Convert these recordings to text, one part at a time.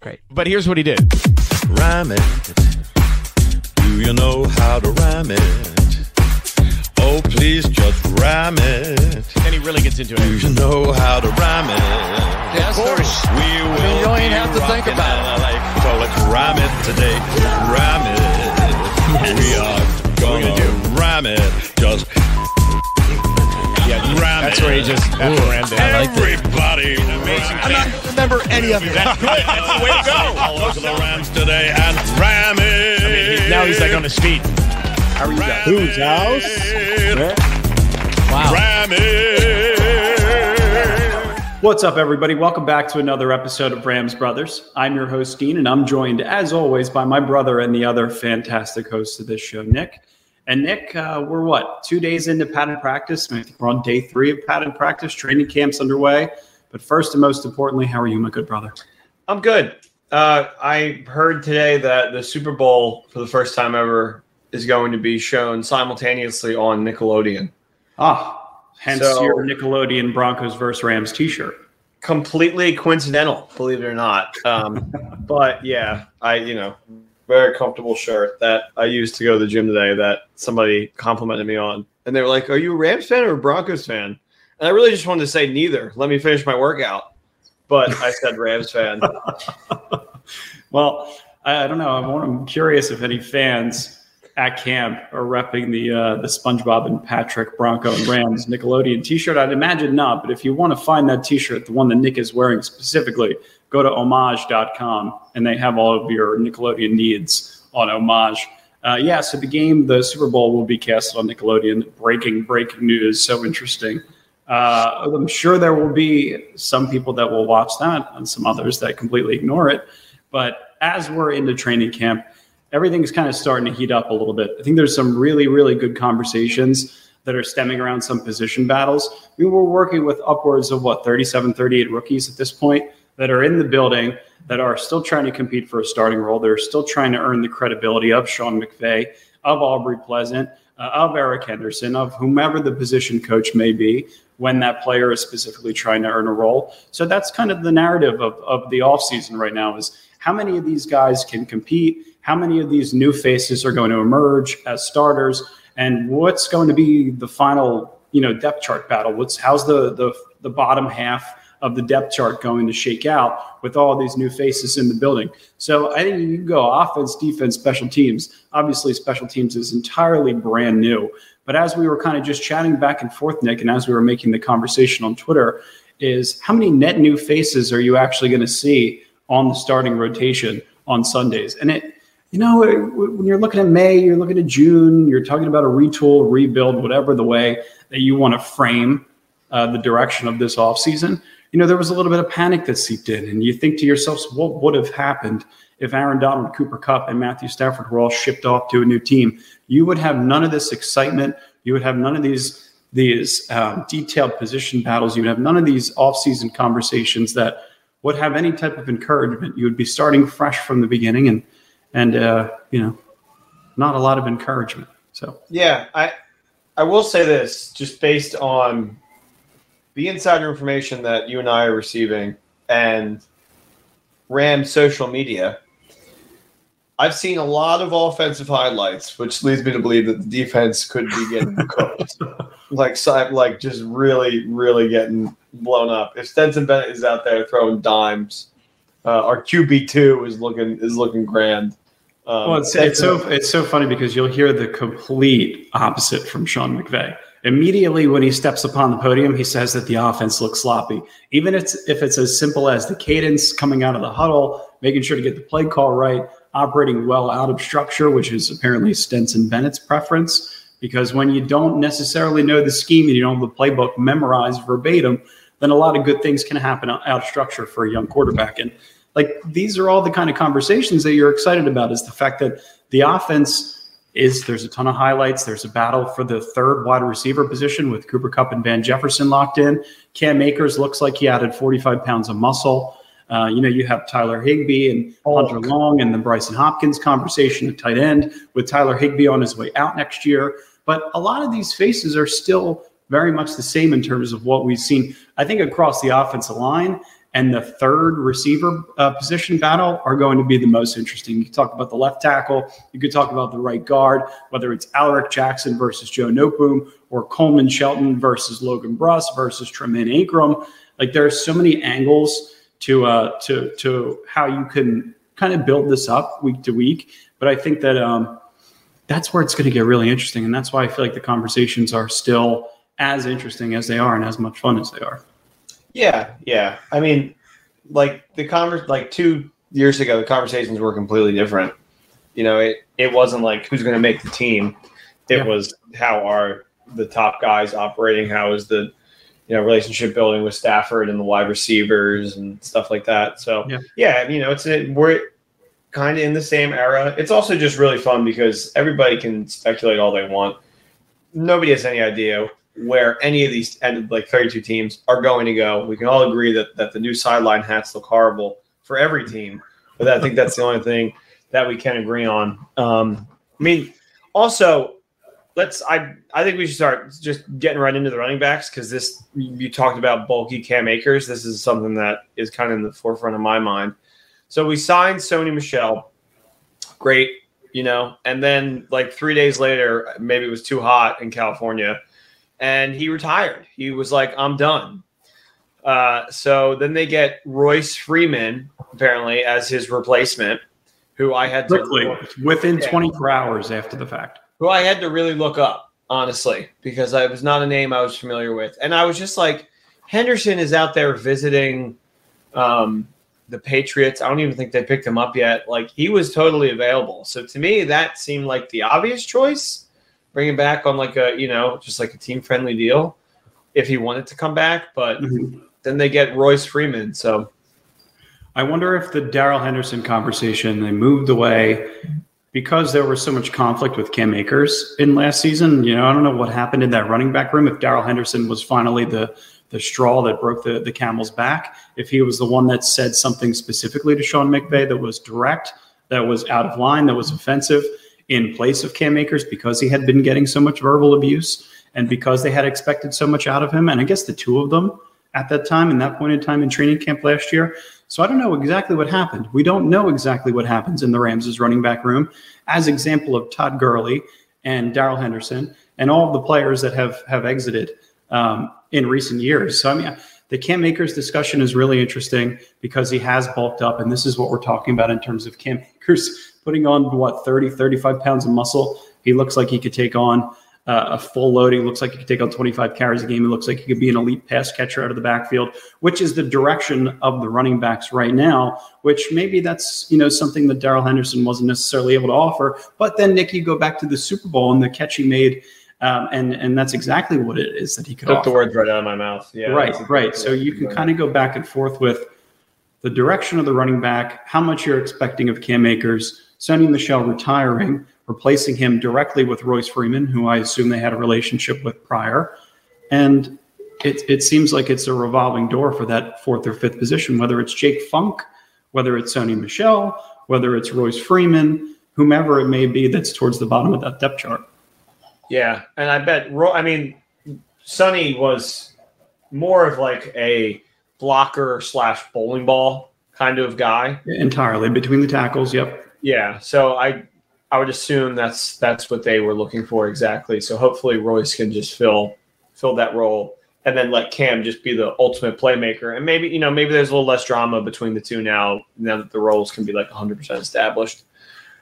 great. But here's what he did. Rhyme it. Do you know how to rhyme it? Oh, please just rhyme it. And he really gets into it. Do you know how to rhyme it? Yes, of course. We will. mean, you don't even have to think about it. LA. So let's rhyme it today. Rhyme it. We are gonna gonna rhyme it. Just Yeah, rhyme that's it. where he just ran down. Everybody. I'm not gonna remember any of it. That's good. That's the way to go. All to the rhymes today and rhyme it. I mean, he- now he's like on his feet. How are you guys? Whose house? Wow. Rhyme it. What's up, everybody? Welcome back to another episode of Rams Brothers. I'm your host, Dean, and I'm joined, as always, by my brother and the other fantastic host of this show, Nick. And Nick, uh, we're what, two days into padded practice? I think we're on day three of padded practice. Training camp's underway. But first and most importantly, how are you, my good brother? I'm good. Uh, I heard today that the Super Bowl, for the first time ever, is going to be shown simultaneously on Nickelodeon. Ah, hence So- your Nickelodeon Broncos versus Rams T-shirt. Completely coincidental, believe it or not. Um, but yeah, I you know very comfortable shirt that I used to go to the gym today that somebody complimented me on, and they were like, "Are you a Rams fan or a Broncos fan?" And I really just wanted to say neither. Let me finish my workout, but I said Rams fan. Well, I, I don't know. I'm, I'm curious if any fans at camp are repping the uh, the SpongeBob and Patrick Bronco and Rams Nickelodeon T-shirt. I'd imagine not, but if you want to find that T-shirt, the one that Nick is wearing specifically, go to homage.com and they have all of your Nickelodeon needs on Homage. Uh, yeah, so the game, the Super Bowl, will be cast on Nickelodeon. Breaking, breaking news. So interesting. Uh, I'm sure there will be some people that will watch that and some others that completely ignore it. But as we're into training camp, everything's kind of starting to heat up a little bit. I think there's some really, really good conversations that are stemming around some position battles. We were working with upwards of what, 37, 38 rookies at this point that are in the building that are still trying to compete for a starting role. They're still trying to earn the credibility of Sean McVay, of Aubrey Pleasant, uh, of Eric Henderson, of whomever the position coach may be when that player is specifically trying to earn a role. So that's kind of the narrative of, of the offseason right now is how many of these guys can compete, how many of these new faces are going to emerge as starters, and what's going to be the final, you know, depth chart battle. What's how's the the, the bottom half of the depth chart going to shake out with all these new faces in the building. So I think you can go offense, defense, special teams. Obviously, special teams is entirely brand new. But as we were kind of just chatting back and forth, Nick, and as we were making the conversation on Twitter, is how many net new faces are you actually going to see on the starting rotation on Sundays? And it, you know, when you're looking at May, you're looking at June, you're talking about a retool, rebuild, whatever the way that you want to frame uh, the direction of this offseason, you know, there was a little bit of panic that seeped in. And you think to yourselves, what would have happened if Aaron Donald, Cooper Kupp, and Matthew Stafford were all shipped off to a new team? You would have none of this excitement. You would have none of these these um, detailed position battles. You would have none of these offseason conversations that would have any type of encouragement. You would be starting fresh from the beginning, and and uh, you know, not a lot of encouragement. So Yeah, I I will say this just based on the insider information that you and I are receiving and Rams social media. I've seen a lot of offensive highlights, which leads me to believe that the defense could be getting cooked. like like just really, really getting blown up. If Stetson Bennett is out there throwing dimes, uh, our QB two is looking is looking grand. Um, Well, it's, it's so it's so funny because you'll hear the complete opposite from Sean McVay. Immediately when he steps upon the podium, he says that the offense looks sloppy. Even if it's, if it's as simple as the cadence coming out of the huddle, making sure to get the play call right, operating well out of structure, which is apparently Stetson Bennett's preference. Because when you don't necessarily know the scheme and you don't have the playbook memorized verbatim, then a lot of good things can happen out of structure for a young quarterback. And like these are all the kind of conversations that you're excited about is the fact that the offense is there's a ton of highlights. There's a battle for the third wide receiver position with Cooper Kupp and Van Jefferson locked in. Cam Akers looks like he added 45 pounds of muscle. Uh, you know, you have Tyler Higbee and Hunter Long and the Brycen Hopkins conversation at tight end with Tyler Higbee on his way out next year. But a lot of these faces are still very much the same in terms of what we've seen, I think, across the offensive line and the third receiver uh, position battle are going to be the most interesting. You can talk about the left tackle, you could talk about the right guard, whether it's Alaric Jackson versus Joe Noteboom or Coleman Shelton versus Logan Bruss versus Tremayne Anchrum. Like there are so many angles to uh, to to how you can kind of build this up week to week. But I think that um, that's where it's going to get really interesting, and that's why I feel like the conversations are still as interesting as they are and as much fun as they are. Yeah, yeah. I mean, like the convers like two years ago, the conversations were completely different. You know, it it wasn't like who's going to make the team. It Yeah. was how are the top guys operating? How is the you know relationship building with Stafford and the wide receivers and stuff like that. So Yeah. yeah, you know, it's a, we're kind of in the same era. It's also just really fun because everybody can speculate all they want. Nobody has any idea where any of these and like 32 teams are going to go. We can all agree that that the new sideline hats look horrible for every team, but I think that's the only thing that we can agree on. Um, I mean, also, let's. I I think we should start just getting right into the running backs because this you talked about bulky Cam Akers. This is something that is kind of in the forefront of my mind. So we signed Sony Michel, great, you know, and then like three days later, maybe it was too hot in California, and he retired. He was like, "I'm done." Uh, so then they get Royce Freeman apparently as his replacement, who I had to Quickly, within Yeah. 24 hours after the fact. who I had to really look up, honestly, because I was not a name I was familiar with. And I was just like, Henderson is out there visiting um, the Patriots. I don't even think they picked him up yet. Like, he was totally available. So to me, that seemed like the obvious choice. Bring him back on like a, you know, just like a team friendly deal if he wanted to come back. But mm-hmm. then they get Royce Freeman. So I wonder if the Darrell Henderson conversation they moved away because there was so much conflict with Cam Akers in last season. You know, I don't know what happened in that running back room. If Darrell Henderson was finally the the straw that broke the, the camel's back, if he was the one that said something specifically to Sean McVay that was direct, that was out of line, that was offensive in place of Cam Akers because he had been getting so much verbal abuse and because they had expected so much out of him. And I guess the two of them at that time, in that point in time in training camp last year. So I don't know exactly what happened. We don't know exactly what happens in the Rams' running back room, as example of Todd Gurley and Darrell Henderson and all of the players that have have exited um, in recent years. So I mean, the Cam Akers discussion is really interesting because he has bulked up, and this is what we're talking about in terms of Cam Akers putting on what 30, 35 pounds of muscle. He looks like he could take on uh, a full load. He looks like he could take on 25 carries a game. He looks like he could be an elite pass catcher out of the backfield, which is the direction of the running backs right now. Which maybe that's you know something that Darrell Henderson wasn't necessarily able to offer. But then Nick, you go back to the Super Bowl and the catch he made, um, and and that's exactly what it is that he could took offer. the words right out of my mouth. Yeah. Right, right. So you can kind of go back and forth with the direction of the running back, how much you're expecting of Cam Akers, Sony Michel retiring, replacing him directly with Royce Freeman, who I assume they had a relationship with prior. And it, it seems like it's a revolving door for that fourth or fifth position, whether it's Jake Funk, whether it's Sony Michel, whether it's Royce Freeman, whomever it may be that's towards the bottom of that depth chart. Yeah, and I bet. Ro- I mean, Sonny was more of like a blocker slash bowling ball kind of guy. Entirely between the tackles. Yep. Yeah, so I I would assume that's that's what they were looking for exactly. So hopefully Royce can just fill fill that role and then let Cam just be the ultimate playmaker. And maybe you know maybe there's a little less drama between the two now now that the roles can be like 100% established.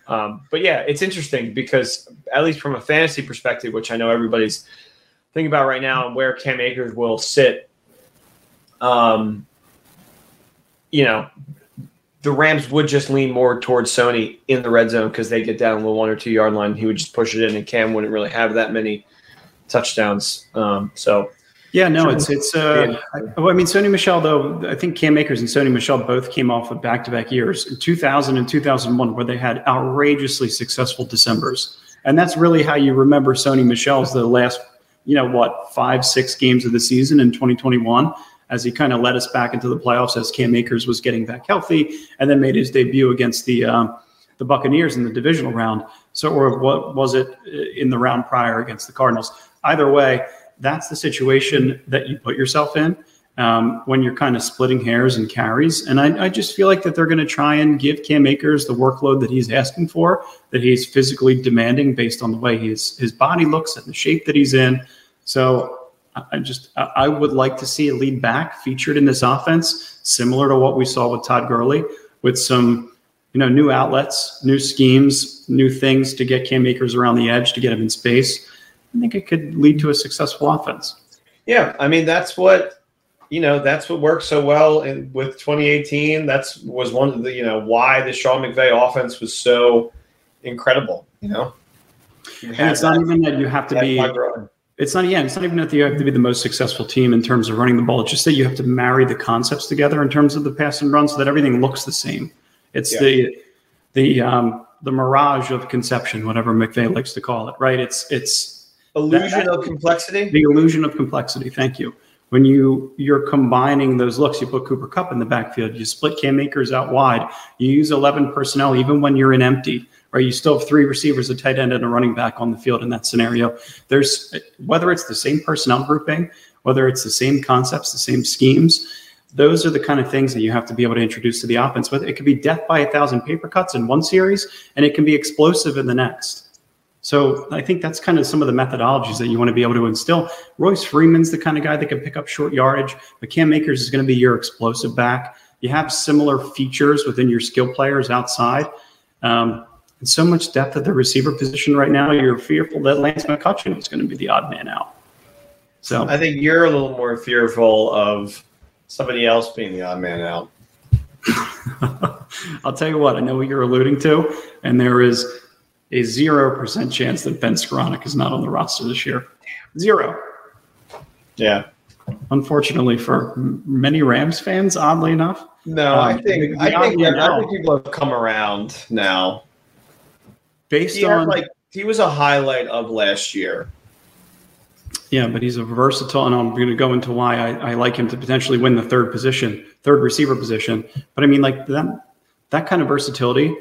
Um, but yeah, it's interesting because at least from a fantasy perspective, which I know everybody's thinking about right now, and where Cam Akers will sit. Um, you know, the Rams would just lean more towards Sony in the red zone because they get down the one or two yard line. He would just push it in, and Cam wouldn't really have that many touchdowns. Um, so Yeah, no, it's it's. Uh, I, well, I mean, Sony Michel though. I think Cam Akers and Sony Michelle both came off of back-to-back years in 2000 and 2001, where they had outrageously successful December's, and that's really how you remember Sony Michel's the last, you know, what five, six games of the season in 2021, as he kind of led us back into the playoffs as Cam Akers was getting back healthy, and then made his debut against the. Um, the Buccaneers in the divisional round. So, or what was it in the round prior against the Cardinals? Either way, that's the situation that you put yourself in. um, when you're kind of splitting hairs and carries. And I, I just feel like that they're going to try and give Cam Akers the workload that he's asking for, that he's physically demanding based on the way his his body looks and the shape that he's in. So I just I would like to see a lead back featured in this offense, similar to what we saw with Todd Gurley, with some you know new outlets, new schemes, new things to get Cam Akers around the edge to get him in space. I think it could lead to a successful offense. Yeah, I mean that's what you know. That's what worked so well in, with 2018. That's was one of the you know why the Sean McVay offense was so incredible. You know, You And it's not even that you have to be. It's not. Yeah, it's not even that you have to be the most successful team in terms of running the ball. It's just that you have to marry the concepts together in terms of the pass and run, so that everything looks the same. It's Yeah. the the um, the mirage of conception, whatever McVay likes to call it. Right? It's it's illusion of complexity. the illusion of complexity. Thank you. When you you're combining those looks, you put Cooper Kupp in the backfield, you split Cam Akers out wide, you use 11 personnel even when you're in empty, right? You still have three receivers, a tight end, and a running back on the field in that scenario. There's whether it's the same personnel grouping, whether it's the same concepts, the same schemes. Those are the kind of things that you have to be able to introduce to the offense. But it could be death by a thousand paper cuts in one series, and it can be explosive in the next. So I think that's kind of some of the methodologies that you want to be able to instill. Royce Freeman's the kind of guy that can pick up short yardage, but Cam Akers is going to be your explosive back. You have similar features within your skill players outside. Um, and so much depth at the receiver position right now, you're fearful that Lance McCutcheon is going to be the odd man out. So I think you're a little more fearful of somebody else being the odd man out. I'll tell you what, I know what you're alluding to, and there is a 0% chance that Ben Skowronek is not on the roster this year. Zero. Yeah. unfortunately for many Rams fans, oddly enough. No, Um, I think the- I think I think people have come around now. Based He on like he was a highlight of last year. yeah, but he's a versatile, and I'm going to go into why I, I like him to potentially win the third position, third receiver position. But I mean, like that that kind of versatility,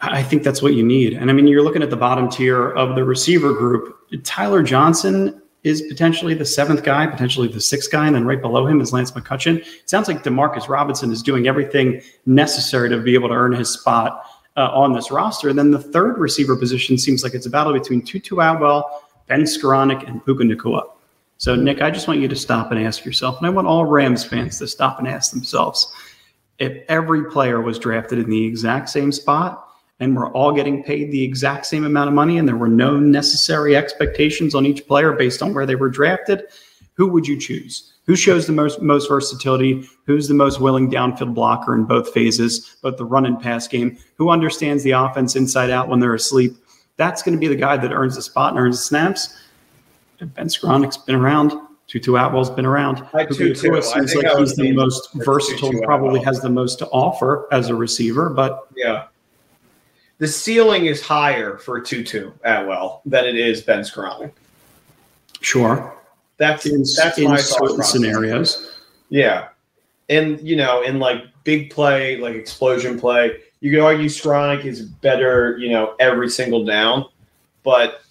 I I think that's what you need. And I mean, you're looking at the bottom tier of the receiver group. Tyler Johnson is potentially the seventh guy, potentially the sixth guy, and then right below him is Lance McCutcheon. It sounds like Demarcus Robinson is doing everything necessary to be able to earn his spot uh, on this roster. And then the third receiver position seems like it's a battle between Tutu Atwell, Ben Skowronek, and Puka Nacua. So, Nick, I just want you to stop and ask yourself, and I want all Rams fans to stop and ask themselves if every player was drafted in the exact same spot and we're all getting paid the exact same amount of money and there were no necessary expectations on each player based on where they were drafted, who would you choose? Who shows the most most versatility? Who's the most willing downfield blocker in both phases, both the run and pass game? Who understands the offense inside out when they're asleep? That's going to be the guy that earns the spot and earns the snaps. Ben Skowronek's been around. Tutu Atwell's been around. I Tutu, I seems like he's the most versatile, Tutu probably Atwell. has the most to offer as a receiver, but Yeah. The ceiling is higher for Tutu Atwell than it is Ben Skowronek. sure. That's In, that's in my certain scenarios. Yeah. And you know, in like big play, like explosion play, you could argue Skowronek is better, you know, every single down. But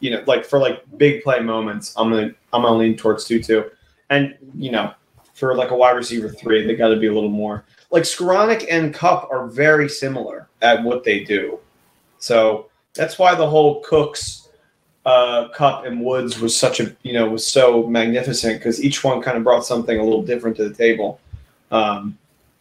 you know, like for like big play moments, I'm gonna I'm gonna lean towards Tutu. And you know, for like a wide receiver three, they gotta be a little more like Skowronek and Kupp are very similar at what they do. So that's why the whole Cooks uh, Kupp and Woods was such a you know was so magnificent because each one kind of brought something a little different to the table. Um,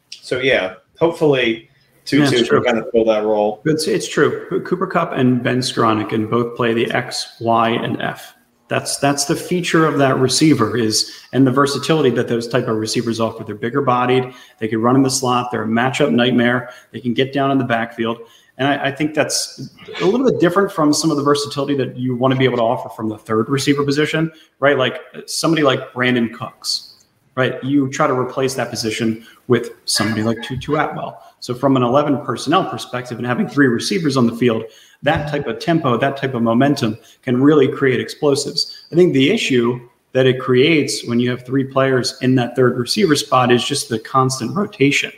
so yeah, hopefully Yeah, Tutu true. can kind of fill that role. It's, it's true. Cooper Kupp and Ben can both play the X, Y, and F. That's that's the feature of that receiver is and the versatility that those type of receivers offer. They're bigger bodied. They can run in the slot. They're a matchup nightmare. They can get down in the backfield. And I, I think that's a little bit different from some of the versatility that you want to be able to offer from the third receiver position, right? Like somebody like Brandin Cooks, right? You try to replace that position with somebody like Tutu Atwell. So from an 11 personnel perspective and having three receivers on the field, that type of tempo, that type of momentum can really create explosives. I think the issue that it creates when you have three players in that third receiver spot is just the constant rotation,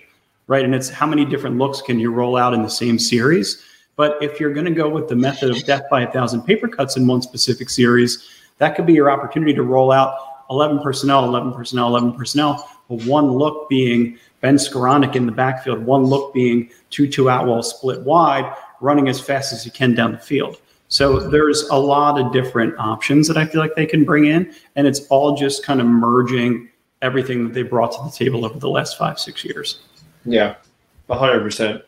right? And it's how many different looks can you roll out in the same series? But if you're going to go with the method of death by a thousand paper cuts in one specific series, that could be your opportunity to roll out 11 personnel, 11 personnel, 11 personnel, but one look being Ben Skowronek in the backfield, one look being Tutu Atwell split wide, running as fast as he can down the field. So there's a lot of different options that I feel like they can bring in, and it's all just kind of merging everything that they brought to the table over the last five, six years. Yeah, hundred percent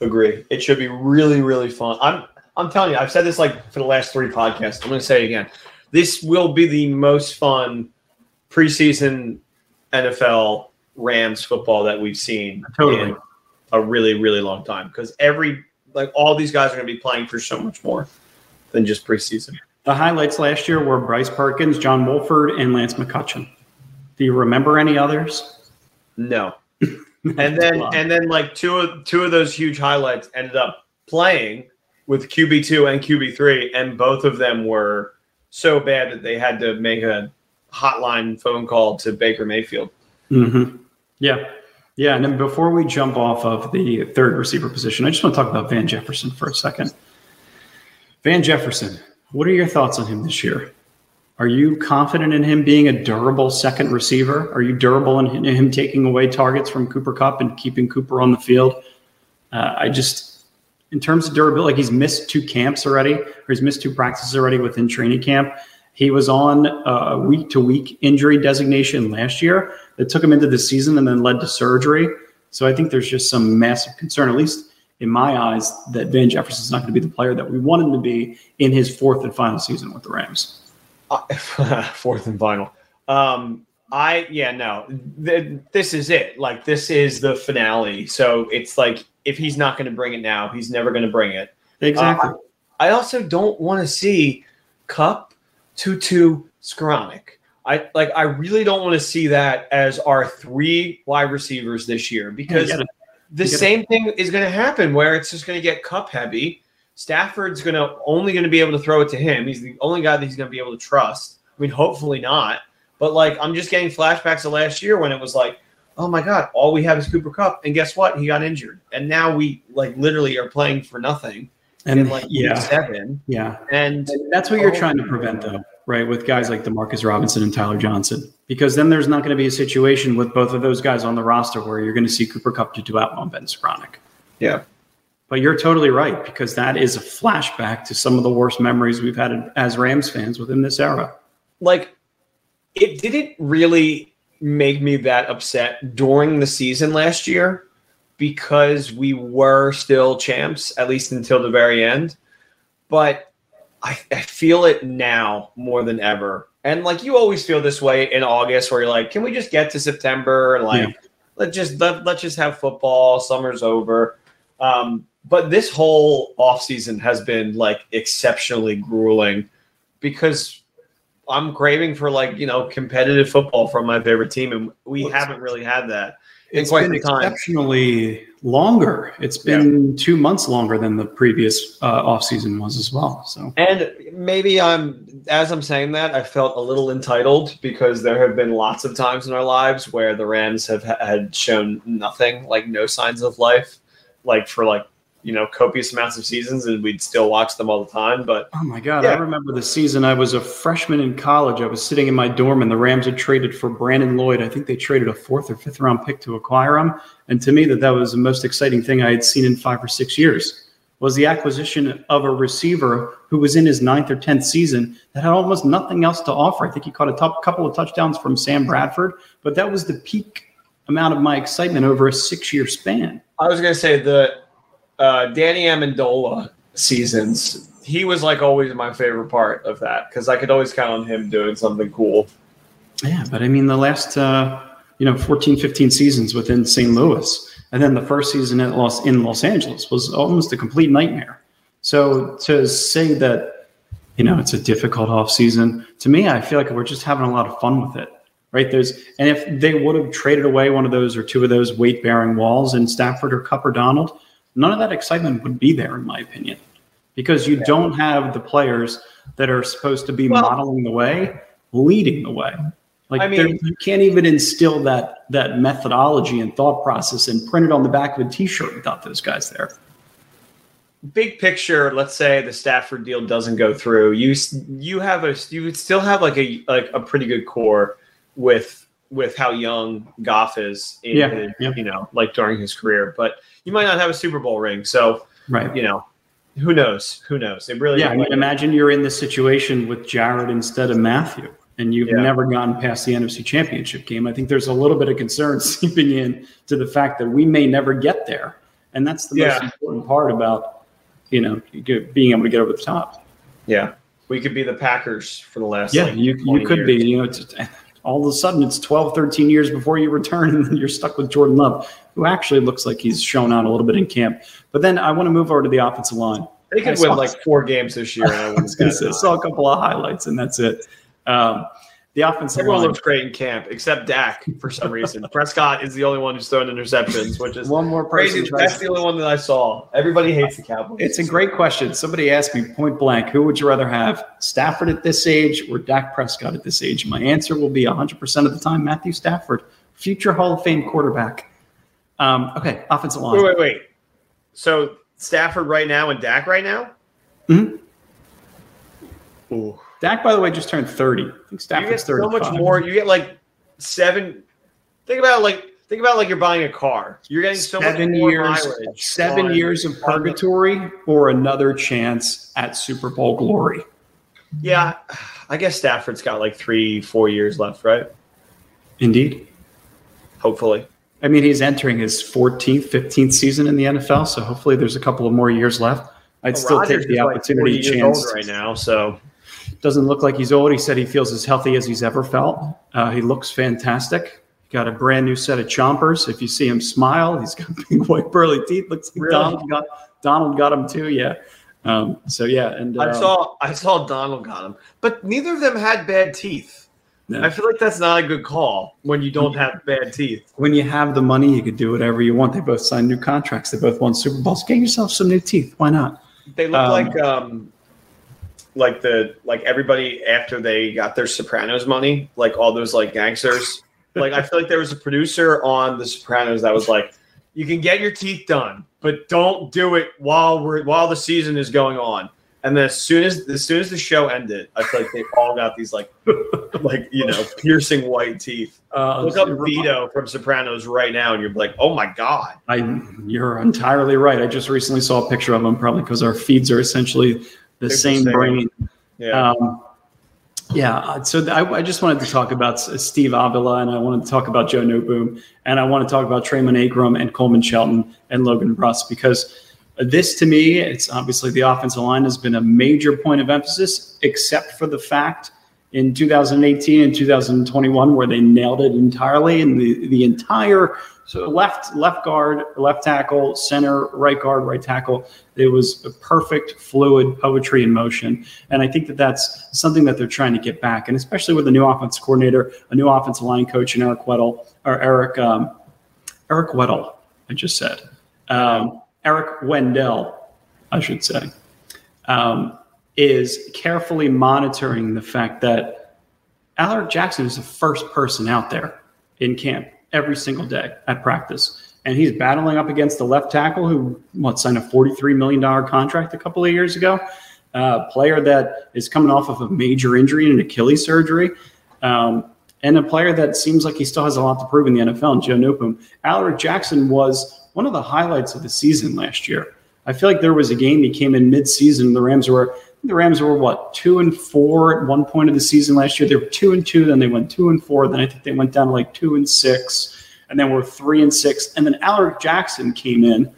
agree. It should be really, really fun. I'm I'm telling you, I've said this like for the last three podcasts. I'm going to say it again. This will be the most fun preseason NFL Rams football that we've seen Totally. in a really, really long time because every like all these guys are going to be playing for so much more than just preseason. The highlights last year were Bryce Perkins, John Wolford, and Lance McCutcheon. Do you remember any others? No. and then and then like two of two of those huge highlights ended up playing with QB two and QB three, and both of them were so bad that they had to make a hotline phone call to Baker Mayfield. Mm-hmm. Yeah. Yeah. And then before we jump off of the third receiver position, I just want to talk about Van Jefferson for a second. Van Jefferson, what are your thoughts on him this year? Are you confident in him being a durable second receiver? Are you durable in him taking away targets from Cooper Kupp and keeping Cooper on the field? Uh, I just, in terms of durability, like he's missed two camps already, or he's missed two practices already within training camp. He was on a week to week injury designation last year that took him into the season and then led to surgery. So I think there's just some massive concern, at least in my eyes, that Van Jefferson's not going to be the player that we want him to be in his fourth and final season with the Rams. Fourth and final. Um, I yeah no, th- this is it. Like this is the finale. So it's like if he's not going to bring it now, he's never going to bring it. Exactly. Uh, I also don't want to see Kupp Tutu Skowronek. I like. I really don't want to see that as our three wide receivers this year because the same thing is going to happen where it's just going to get Kupp heavy. Stafford's going to only going to be able to throw it to him. He's the only guy that he's going to be able to trust. I mean, hopefully not. But like, I'm just getting flashbacks of last year when it was like, oh my god, all we have is Cooper Kupp, and guess what? He got injured, and now we like literally are playing for nothing and in like yeah, seven. yeah. And That's what you're Oh. trying to prevent, though, right? With guys like Demarcus Robinson and Tyler Johnson, because then there's not going to be a situation with both of those guys on the roster where you're going to see Cooper Kupp to do out on Ben Skowronek. yeah, But you're totally right because that is a flashback to some of the worst memories we've had as Rams fans within this era. like it didn't really make me that upset during the season last year because we were still champs at least until the very end. But I, I feel it now more than ever. And like you always feel this way in august where you're like can we just get to september? Like Yeah. let's just let, let's just have football. Summer's over. Um, but this whole offseason has been like exceptionally grueling because I'm craving for like you know competitive football from my favorite team, and we Well, haven't really had that in It's quite been exceptionally longer. It's been two months longer than the previous uh, offseason was as well. So And maybe I'm as I'm saying that I felt a little entitled because there have been lots of times in our lives where the Rams have ha- had shown nothing, like no signs of life, like for like you know copious amounts of seasons, and we'd still watch them all the time. But Oh my God! I remember the season I was a freshman in college. I was sitting in my dorm, and the Rams had traded for Brandon Lloyd. I think they traded a fourth or fifth round pick to acquire him. And to me, that that was the most exciting thing I had seen in five or six years. Was the acquisition of a receiver who was in his ninth or tenth season that had almost nothing else to offer. I think he caught a top, couple of touchdowns from Sam Bradford, but that was the peak amount of my excitement over a six-year span. I was gonna say the uh, Danny Amendola seasons. He was like always my favorite part of that because I could always count on him doing something cool. Yeah, but I mean, the last, uh, you know, 14, 15 seasons within St. Louis, and then the first season at Los, in Los Angeles was almost a complete nightmare. So to say that, you know, it's a difficult off season, to me, I feel like we're just having a lot of fun with it, right? There's, and if they would have traded away one of those or two of those weight bearing walls in Stafford or Kupp or Donald, none of that excitement would be there, in my opinion, because you don't have the players that are supposed to be Well- modeling the way, leading the way. Like I mean- you can't even instill that that methodology and thought process and print it on the back of a T-shirt without those guys there. big picture, let's say the Stafford deal doesn't go through. You you have a you would still have like a like a pretty good core with with how young Goff is in Yeah, his, yeah. you know like during his career, but you might not have a Super Bowl ring. So Right. you know who knows who knows it really Yeah, I mean, imagine you're in this situation with Jared instead of Matthew, and you've Yeah. never gotten past the NFC Championship game. I think there's a little bit of concern seeping in to the fact that we may never get there, and that's the most important part about you know being able to get over the top. yeah we could be the Packers for the last Yeah, like, you you could years. be. You know, it's, all of a sudden it's 12, 13 years before you return, and then you're stuck with Jordan Love, who actually looks like he's shown out a little bit in camp. But then I want to move over to the offensive line. They could win like four games this year. And I I wouldn't was going bet to say, on it. saw a couple of highlights, and that's it. Um, the offensive Everyone line. looks great in camp except Dak for some reason. Prescott is the only one who's throwing interceptions, which is One more person. crazy. That's the only one that I saw. Everybody hates the Cowboys. It's a great question. Somebody asked me point blank, who would you rather have, Stafford at this age or Dak Prescott at this age? My answer will be 100% of the time Matthew Stafford, future Hall of Fame quarterback. Um, okay, offensive line. wait, wait, wait. So Stafford right now and Dak right now? Mhm. Ooh. Dak, by the way, just turned 30. I think You get Stafford's so 35. much more. You get like seven. Think about like think about like you're buying a car. You're getting so Seven much more years, seven on- years of the- purgatory or another chance at Super Bowl glory. Yeah, I guess Stafford's got like three, four years left, right? Indeed. Hopefully. I mean, he's entering his 14th, 15th season in the NFL, so hopefully there's a couple of more years left. I'd still Rodgers take the is, like, opportunity chance. right now. So Doesn't look like he's old. He said he feels as healthy as he's ever felt. Uh, he looks fantastic. Got a brand new set of chompers. If you see him smile, he's got big white pearly teeth. Looks like Really? Donald got Donald got him too. Yeah. Um, so yeah, and I um, saw I saw Donald got him, but neither of them had bad teeth. No. I feel like that's not a good call when you don't have bad teeth. when you have the money, you could do whatever you want. They both signed new contracts. They both won Super Bowls. Get yourself some new teeth. Why not? They look Um, like um like the like everybody after they got their Sopranos money, like all those like gangsters. like I feel like there was a producer on The Sopranos that was like, "You can get your teeth done, but don't do it while we're while the season is going on." And then as soon as as soon as the show ended, I feel like they all got these like like you know piercing white teeth. Uh, Look up Vito from Sopranos right now, and you're like, "Oh my god!" I, you're entirely right. I just recently saw a picture of him, probably because our feeds are essentially the They're the same same. brain. Yeah, Um, yeah. uh, So I, I just wanted to talk about S- Steve Avila, and I wanted to talk about Joe Noteboom, and I want to talk about Tremayne Anchrum and Coleman Shelton and Logan Bruss because this, to me, it's obviously the offensive line has been a major point of emphasis, except for the fact in 2018 and 2021 where they nailed it entirely, and the the entire so left left guard, left tackle, center, right guard, right tackle. It was a perfect, fluid poetry in motion, and I think that that's something that they're trying to get back, and especially with a new offensive coordinator, a new offensive line coach, and Eric Weddle or Eric um, Eric Weddle. I just said um, Eric Wendell, I should say, um, is carefully monitoring the fact that Alaric Jackson is the first person out there in camp every single day at practice. And he's battling up against the left tackle who, what, signed a $43 million contract a couple of years ago. Uh, player that is coming off of a major injury and an Achilles surgery. Um, and a player that seems like he still has a lot to prove in the NFL, and Joe Newcomb. Alaric Jackson was one of the highlights of the season last year. I feel like there was a game he came in mid-season. The Rams were the Rams were what two and four at one point of the season last year. They were two and two, then they went two and four. Then I think they went down to like two and six, and then were three and six. And then Alaric Jackson came in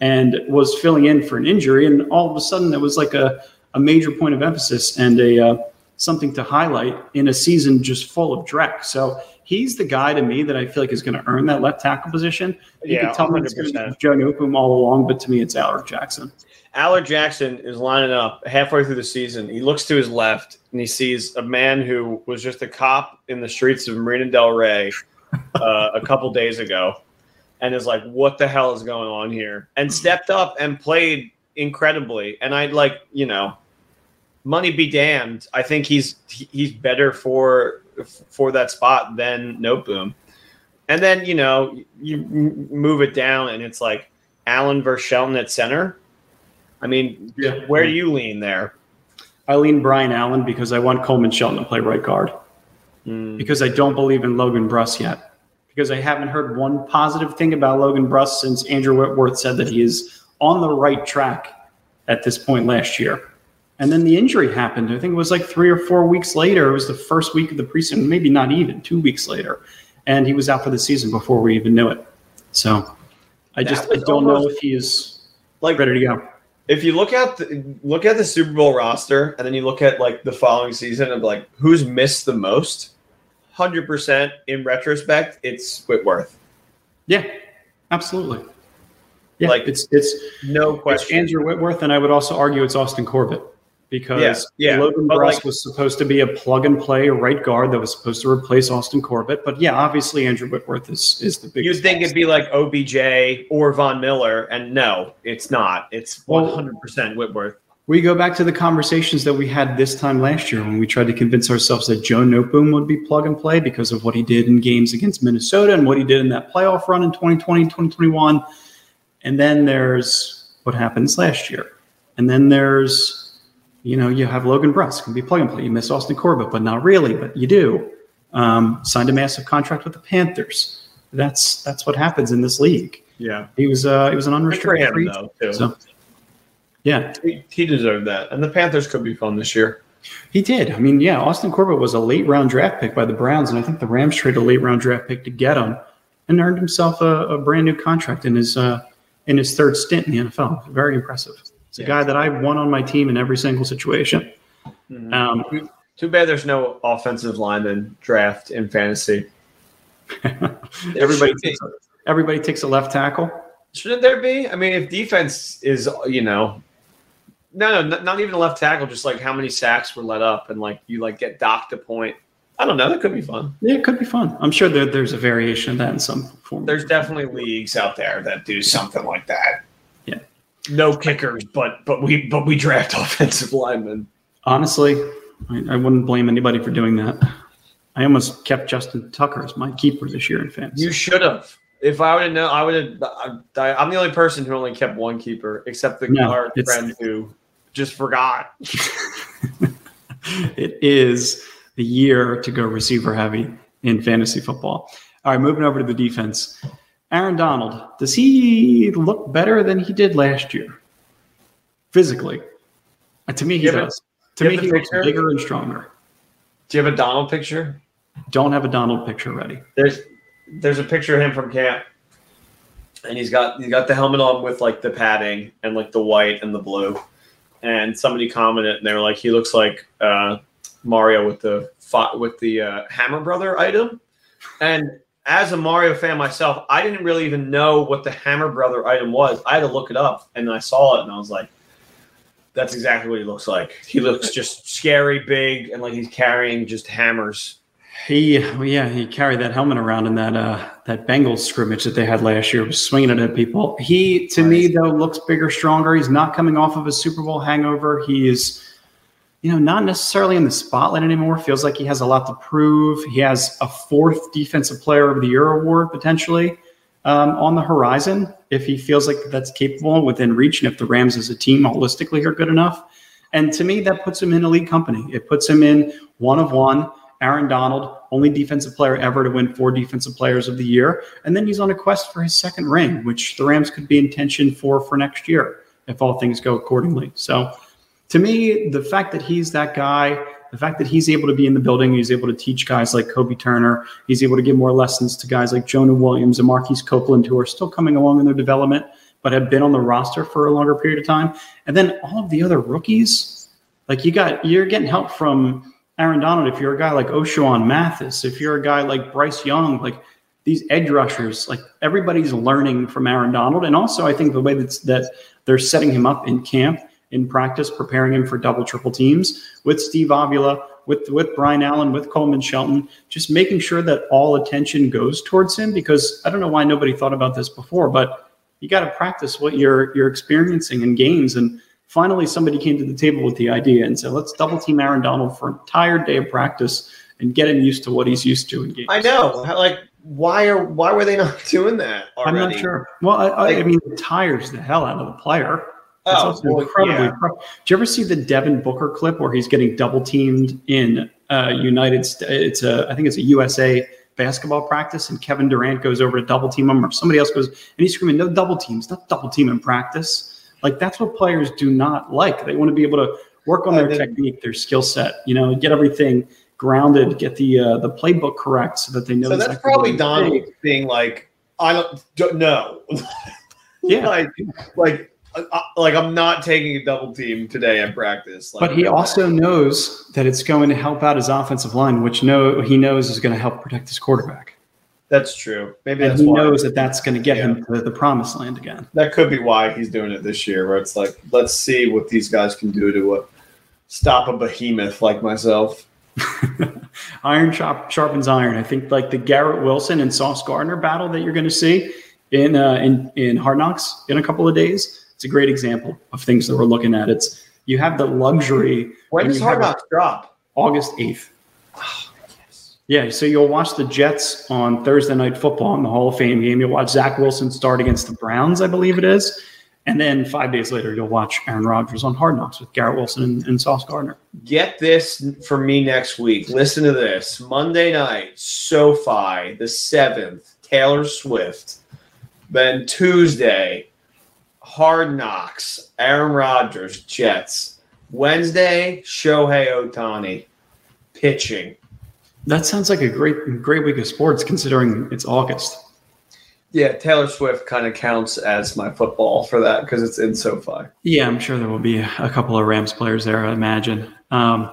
and was filling in for an injury, and all of a sudden it was like a, a major point of emphasis and a uh, something to highlight in a season just full of dreck. So he's the guy to me that I feel like is going to earn that left tackle position. You Yeah, can tell me it's going to 100%. be Joe Newcomb all along, but to me it's Alaric Jackson. Alaric Jackson is lining up halfway through the season. He looks to his left and he sees a man who was just a cop in the streets of Marina Del Rey uh, a couple days ago and is like, what the hell is going on here? And stepped up and played incredibly. And I'd like, you know, money be damned. I think he's he's better for for that spot than Noteboom. And then, you know, you move it down and it's like Allen versus Shelton at center I mean, Yeah. where do you lean there? I lean Brian Allen because I want Coleman Shelton to play right guard. Hmm. Because I don't believe in Logan Bruss yet. Because I haven't heard one positive thing about Logan Bruss since Andrew Whitworth said that he is on the right track at this point last year. And then the injury happened. I think it was like three or four weeks later. It was the first week of the preseason, maybe not even two weeks later. And he was out for the season before we even knew it. So I just I don't know if he's Like, ready to go. if you look at the, look at the Super Bowl roster, and then you look at like the following season of like who's missed the most, hundred percent in retrospect, it's Whitworth. Yeah, absolutely. Yeah, Like, it's it's No It's question. Andrew Whitworth, and I would also argue it's Austin Corbett because Yeah, yeah, Logan but Bruss like- was supposed to be a plug and play right guard that was supposed to replace Austin Corbett. But yeah, obviously Andrew Whitworth is is the big. You'd think it'd be like OBJ or Von Miller, and no, it's not. It's one hundred percent Whitworth. We go back to the conversations that we had this time last year when we tried to convince ourselves that Joe Noteboom would be plug and play because of what he did in games against Minnesota and what he did in that playoff run in 2020 2021. And then there's what happens last year. And then there's, you know, you have Logan Bruss can be plug and play. You miss Austin Corbett, but not really, but you do. Um, signed a massive contract with the Panthers. That's that's what happens in this league. Yeah, He was uh, he was an unrestricted free. though too. So yeah, he, he deserved that, and the Panthers could be fun this year. He did. I mean, yeah, Austin Corbett was a late round draft pick by the Browns, and I think the Rams traded a late round draft pick to get him, and earned himself a, a brand new contract in his uh, in his third stint in the NFL. Very impressive. It's a Yeah. guy that I won on my team in every single situation. Mm-hmm. Um, Too bad there's no offensive lineman draft in fantasy. everybody takes a, everybody takes a left tackle. Shouldn't there be? I mean, if defense is, you know, no, no, not, not even a left tackle, just like how many sacks were let up, and like you like get docked a point. I don't know. That could be fun. Yeah, it could be fun. I'm sure there, there's a variation of that in some form. There's definitely leagues out there that do something like that. Yeah. No kickers, but but we but we draft offensive linemen. Honestly, I, I wouldn't blame anybody for doing that. I almost kept Justin Tucker as my keeper this year in fantasy. You should have. If I would have known, I would have. I, I'm the only person who only kept one keeper, except the No, our friend who just forgot. it is the year to go receiver heavy in fantasy football. All right, moving over to the defense. Aaron Donald, does he look better than he did last year? Physically. Uh, to me, he have a- does. To me, he looks bigger and stronger. Do you have a Donald picture? Don't have a Donald picture ready. There's there's a picture of him from camp, and he's got he's got the helmet on with like the padding and like the white and the blue. And somebody commented, and they were like, he looks like uh, Mario with the with the uh, Hammer Brother item. And as a Mario fan myself, I didn't really even know what the Hammer Brother item was. I had to look it up, and I saw it, and I was like, "That's exactly what he looks like. He looks just scary, big, and like he's carrying just hammers." He, well, yeah, he carried that helmet around in that uh, that Bengals scrimmage that they had last year, was swinging it at people. He, to me, though, looks bigger, stronger. He's not coming off of a Super Bowl hangover. He is, you know, not necessarily in the spotlight anymore. Feels like he has a lot to prove. He has a fourth Defensive Player of the Year award potentially um, on the horizon if he feels like that's capable within reach, and if the Rams as a team holistically are good enough. And to me, that puts him in elite company. It puts him in one of one. Aaron Donald, only defensive player ever to win four defensive players of the year. And then he's on a quest for his second ring, which the Rams could be in tension for for next year if all things go accordingly. So to me, the fact that he's that guy, the fact that he's able to be in the building, he's able to teach guys like Kobie Turner, he's able to give more lessons to guys like Jonah Williams and Marquise Copeland, who are still coming along in their development, but have been on the roster for a longer period of time. And then all of the other rookies, like you got, you're getting help from Aaron Donald, if you're a guy like Oshawn Mathis, if you're a guy like Bryce Young, like these edge rushers, like everybody's learning from Aaron Donald. And also, I think the way that's, that they're setting him up in camp, in practice, preparing him for double, triple teams with Steve Avila, with, with Brian Allen, with Coleman Shelton, just making sure that all attention goes towards him. Because I don't know why nobody thought about this before, but you got to practice what you're you're experiencing in games and finally somebody came to the table with the idea and said, let's double team Aaron Donald for an entire day of practice and get him used to what he's used to in games. I know. Like, why are why were they not doing that I'm not sure. Well, I, I, I mean, it tires the hell out of the player. That's Oh, well, incredibly. yeah. Did you ever see the Devin Booker clip where he's getting double teamed in uh, United? St- It's a, I think it's a USA basketball practice, and Kevin Durant goes over to double team him, or somebody else goes, and he's screaming, "No double teams, not double team in practice." Like that's what players do not like. They want to be able to work on their technique, their skill set. You know, get everything grounded, get the uh, the playbook correct, so that they know. So that's exactly probably Donald do. being like, I don't, don't know. Yeah. like, like, like I'm not taking a double team today in practice. Like, But he also knows that it's going to help out his offensive line, which know he knows is going to help protect his quarterback, that's true. Maybe and that's he why. knows that that's going to get him to the promised land again. that could be why he's doing it this year. Where it's like, let's see what these guys can do to uh, stop a behemoth like myself. iron sharp, sharpens iron. I think like the Garrett Wilson and Sauce Gardner battle that you're going to see in uh, in in Hard Knocks in a couple of days. It's a great example of things that we're looking at. It's you have the luxury. When does Hard Knocks drop? August 8th. Yeah, so you'll watch the Jets on Thursday Night Football in the Hall of Fame game. You'll watch Zach Wilson start against the Browns, I believe it is. And then five days later, you'll watch Aaron Rodgers on Hard Knocks with Garrett Wilson and, and Sauce Gardner. Get this for me next week. Listen to this. Monday night, SoFi, the 7th, Taylor Swift. Then Tuesday, Hard Knocks, Aaron Rodgers, Jets. Wednesday, Shohei Ohtani, pitching. That sounds like a great, great week of sports considering it's August. Yeah, Taylor Swift kind of counts as my football for that because it's in SoFi. Yeah, I'm sure there will be a couple of Rams players there, I imagine. Um,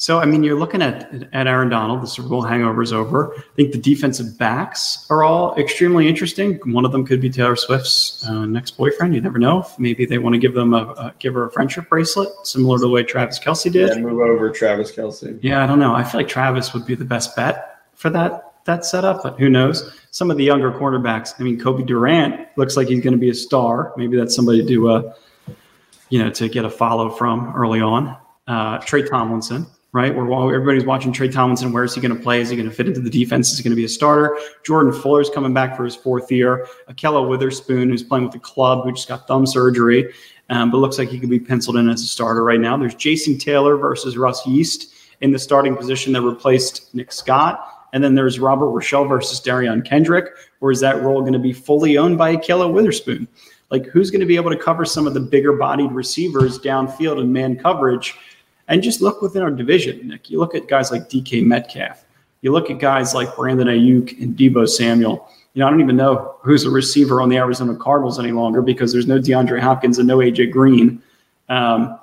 so, I mean, you're looking at at Aaron Donald. The Super Bowl hangover is over. I think the defensive backs are all extremely interesting. One of them could be Taylor Swift's uh, next boyfriend. You never know. Maybe they want to give them a, a give her a friendship bracelet, similar to the way Travis Kelce did. Yeah, move over Travis Kelce. Yeah, I don't know. I feel like Travis would be the best bet for that that setup, but who knows? Some of the younger cornerbacks. I mean, Cobie Durant looks like he's going to be a star. Maybe that's somebody to, uh, you know, to get a follow from early on. Uh, Tre Tomlinson, right? Where while everybody's watching Tre Tomlinson, where is he going to play? Is he going to fit into the defense? Is he going to be a starter? Jordan Fuller's coming back for his fourth year. Ahkello Witherspoon, who's playing with the club, who just got thumb surgery, um, but looks like he could be penciled in as a starter right now. There's Jason Taylor versus Russ Yeast in the starting position that replaced Nick Scott. And then there's Robert Rochell versus Derion Kendrick, or is that role going to be fully owned by Ahkello Witherspoon? Like, who's going to be able to cover some of the bigger bodied receivers downfield in man coverage? And just look within our division, Nick. You look at guys like DK Metcalf. You look at guys like Brandon Aiyuk and Deebo Samuel. You know, I don't even know who's a receiver on the Arizona Cardinals any longer because there's no DeAndre Hopkins and no AJ Green. Um,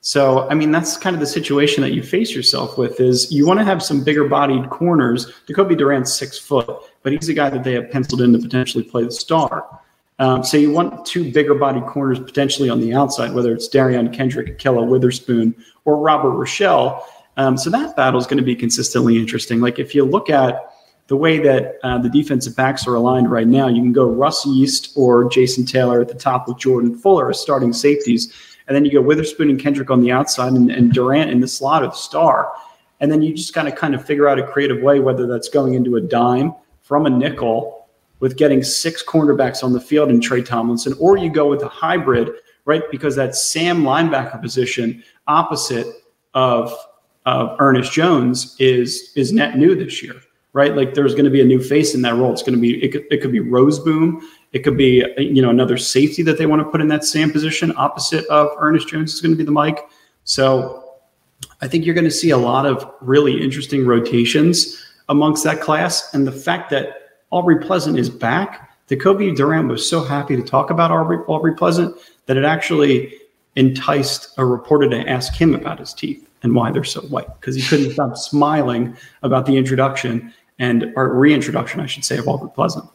so, I mean, that's kind of the situation that you face yourself with is you want to have some bigger bodied corners. Jacoby Durant's six foot, but he's a guy that they have penciled in to potentially play the star. Um, so you want two bigger body corners potentially on the outside, whether it's Derion Kendrick, Kella Witherspoon, or Robert Rochell. Um, so that battle is going to be consistently interesting. Like if you look at the way that uh, the defensive backs are aligned right now, you can go Russ Yeast or Jason Taylor at the top with Jordan Fuller as starting safeties. And then you go Witherspoon and Kendrick on the outside and, and Durant in the slot the star. And then you just kind of kind of figure out a creative way, whether that's going into a dime from a nickel with getting six cornerbacks on the field in Tre Tomlinson, or you go with a hybrid, right? Because that Sam linebacker position opposite of, of Ernest Jones is is net new this year, right? Like there's going to be a new face in that role. It's going to be it could, it could be Rozeboom, it could be you know another safety that they want to put in that Sam position opposite of Ernest Jones is going to be the Mike. So I think you're going to see a lot of really interesting rotations amongst that class, and the fact that Aubrey Pleasant is back. Jacoby Durant was so happy to talk about Aubrey, Aubrey Pleasant that it actually enticed a reporter to ask him about his teeth and why they're so white because he couldn't stop smiling about the introduction and or reintroduction, I should say, of Aubrey Pleasant.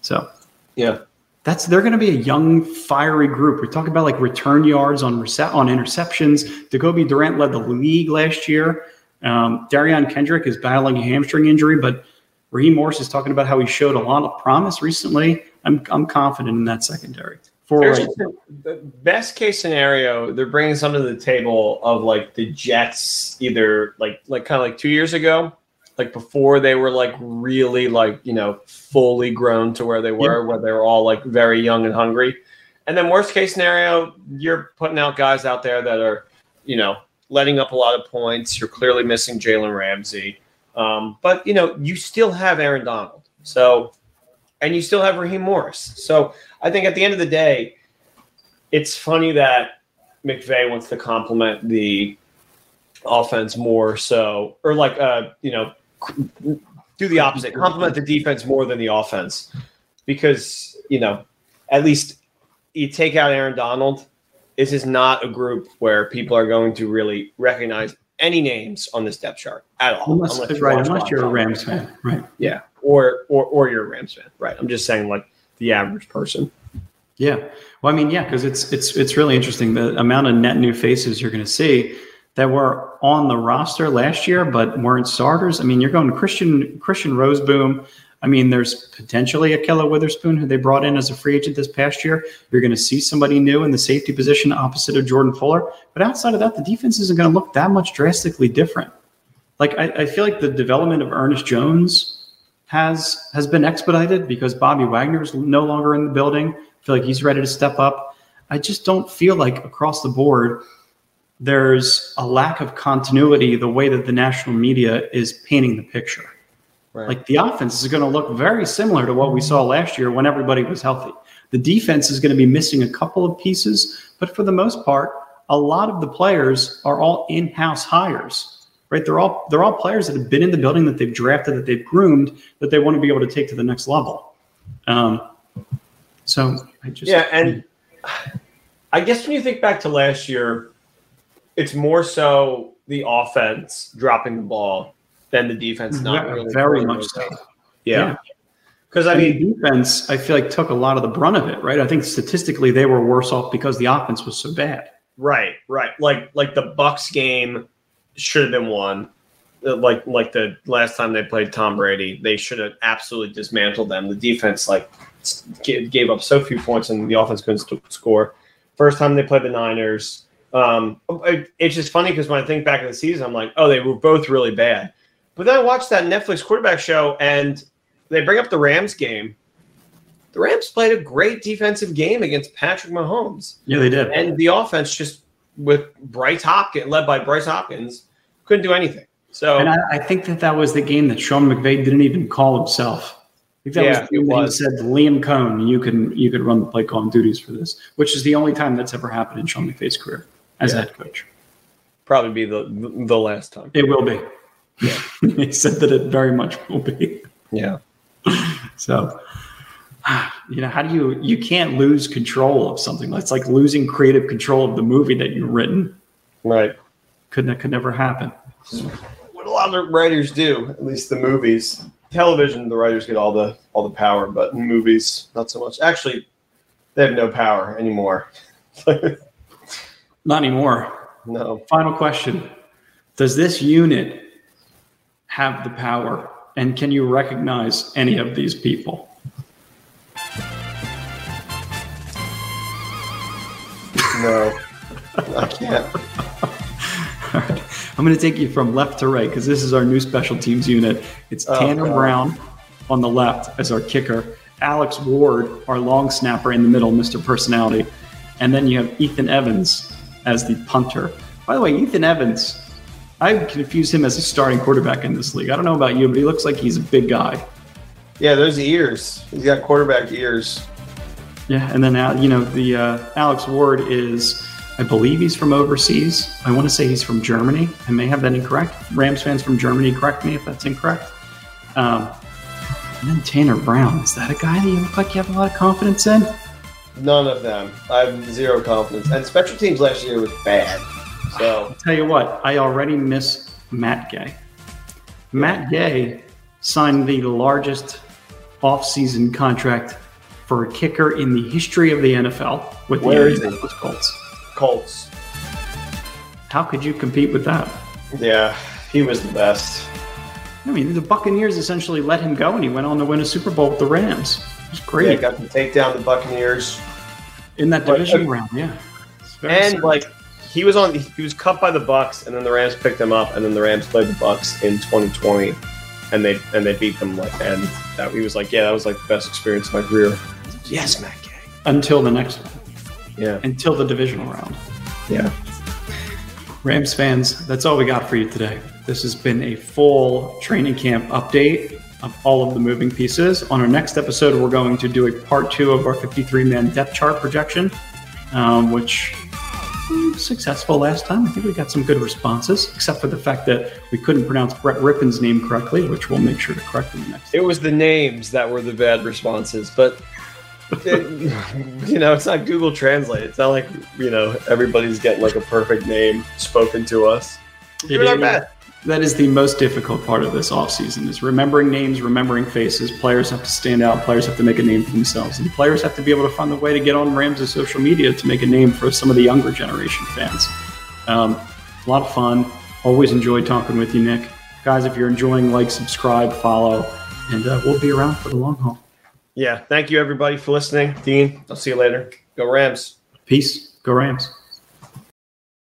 So Yeah. that's they're going to be a young, fiery group. We're talking about like return yards on rece- on interceptions. Jacoby Durant led the league last year. Um, Derion Kendrick is battling a hamstring injury, but Raheem Morris is talking about how he showed a lot of promise recently. I'm I'm confident in that secondary. For right the best case scenario, they're bringing something to the table of like the Jets, either like like kind of like two years ago, like before they were like really like you know fully grown to where they were, where they were all like very young and hungry, And then worst case scenario, you're putting out guys out there that are, you know, letting up a lot of points. You're clearly missing Jalen Ramsey. Um, but you know, you still have Aaron Donald. So and you still have Raheem Morris. So I think at the end of the day, it's funny that McVay wants to compliment the offense more so or like uh, you know, do the opposite, compliment the defense more than the offense. Because, you know, at least you take out Aaron Donald, this is not a group where people are going to really recognize any names on this depth chart at all. Unless, unless right, watch unless you're a Rams fan, right? Yeah, or or or you're a Rams fan, right? I'm just saying, like the average person. Yeah. Well, I mean, yeah, because it's it's it's really interesting the amount of net new faces you're going to see that were on the roster last year but weren't starters. I mean, you're going Christian Christian Rozeboom. I mean, there's potentially a Witherspoon who they brought in as a free agent this past year. You're going to see somebody new in the safety position opposite of Jordan Fuller. But outside of that, the defense isn't going to look that much drastically different. Like I, I feel like the development of Ernest Jones has has been expedited because Bobby Wagner is no longer in the building. I feel like he's ready to step up. I just don't feel like across the board there's a lack of continuity the way that the national media is painting the picture. Right. Like the offense is going to look very similar to what we saw last year when everybody was healthy. The defense is going to be missing a couple of pieces, but for the most part, a lot of the players are all in-house hires. Right? They're all they're all players that have been in the building that they've drafted, that they've groomed, that they want to be able to take to the next level. Um, so I just Yeah, and I guess when you think back to last year, it's more so the offense dropping the ball than the defense not Yeah, really very much so. Yeah, because I I mean, defense, I feel like took a lot of the brunt of it, right? I think statistically they were worse off because the offense was so bad. right, right, like like the Bucks game should have been won. Uh, Like like the last time they played Tom Brady, they should have absolutely dismantled them. The defense like gave up so few points, and the offense couldn't score. First time they played the Niners, um, it- it's just funny because when I think back of the season, I'm like, oh, they were both really bad. But then I watched that Netflix quarterback show, and they bring up the Rams game. The Rams played a great defensive game against Patrick Mahomes, Yeah, they did. and the offense just with Bryce Hopkins, led by Bryce Hopkins, couldn't do anything. So And I, I think that that was the game that Sean McVay didn't even call himself. I think that Yeah, was the game that he said Liam Coen, you can you could run the play calling duties for this, which is the only time that's ever happened in Sean McVay's career as Yeah. head coach. probably be the the last time. It will be. he said that it very much will be. Yeah. So, you know, how do you you can't lose control of something? That's like losing creative control of the movie that you've written. Right. Could that could never happen. What a lot of writers do, at least the movies. Television, the writers get all the all the power, but in movies, not so much. Actually, they have no power anymore. Not anymore. no. Final question: Does this unit have the power, and can you recognize any of these people? No. I can't. Right. I'm going to take you from left to right because this is our new special teams unit. It's Oh, Tanner God. Brown on the left as our kicker, Alex Ward, our long snapper in the middle, Mr. Personality, and then you have Ethan Evans as the punter. By the way, Ethan Evans, I confuse him as a starting quarterback in this league. I don't know about you, but he looks like he's a big guy. Yeah, those ears. He's got quarterback ears. Yeah, and then you know the uh, Alex Ward is, I believe he's from overseas. I want to say he's from Germany. I may have that incorrect. Rams fans from Germany, correct me if that's incorrect. Um, and then Tanner Brown is that a guy that you look like you have a lot of confidence in? None of them. I have zero confidence. And special teams last year was bad. So I'll tell you what, I already miss Matt Gay. Matt Gay signed the largest offseason contract for a kicker in the history of the NFL with Where the is? Indianapolis Colts. Colts. How could you compete with that? Yeah, he was the best. I mean, the Buccaneers essentially let him go, and he went on to win a Super Bowl with the Rams. It was Yeah, great got to take down the Buccaneers. in that But- division uh, round. Yeah, And sad. like he was on he was cut by the Bucks and then the Rams picked him up and then the Rams played the Bucks in 2020 and they and they beat them like and that he was like, Yeah, that was like the best experience of my career. Yes, Matt Gay. until the next one. Yeah. until the divisional round. Yeah. Rams fans, that's all we got for you today. This has been a full training camp update of all of the moving pieces. On our next episode, we're going to do a part two of our 53 man depth chart projection, um, which was successful last time. I think we got some good responses, except for the fact that we couldn't pronounce Brett Rypien's name correctly, which we'll make sure to correct in the next. It was the names that were the bad responses, but it- you know, it's not Google Translate. It's not like you know everybody's getting like a perfect name spoken to us. We're doing our best. That is the most difficult part of this offseason is remembering names, remembering faces. Players have to stand out. Players have to make a name for themselves. And players have to be able to find a way to get on Rams' social media to make a name for some of the younger generation fans. Um, a lot of fun. Always enjoy talking with you, Nick. Guys, if you're enjoying, like, subscribe, follow, and uh, we'll be around for the long haul. Yeah. Thank you everybody for listening. Dean, I'll see you later. Go Rams. Peace. Go Rams.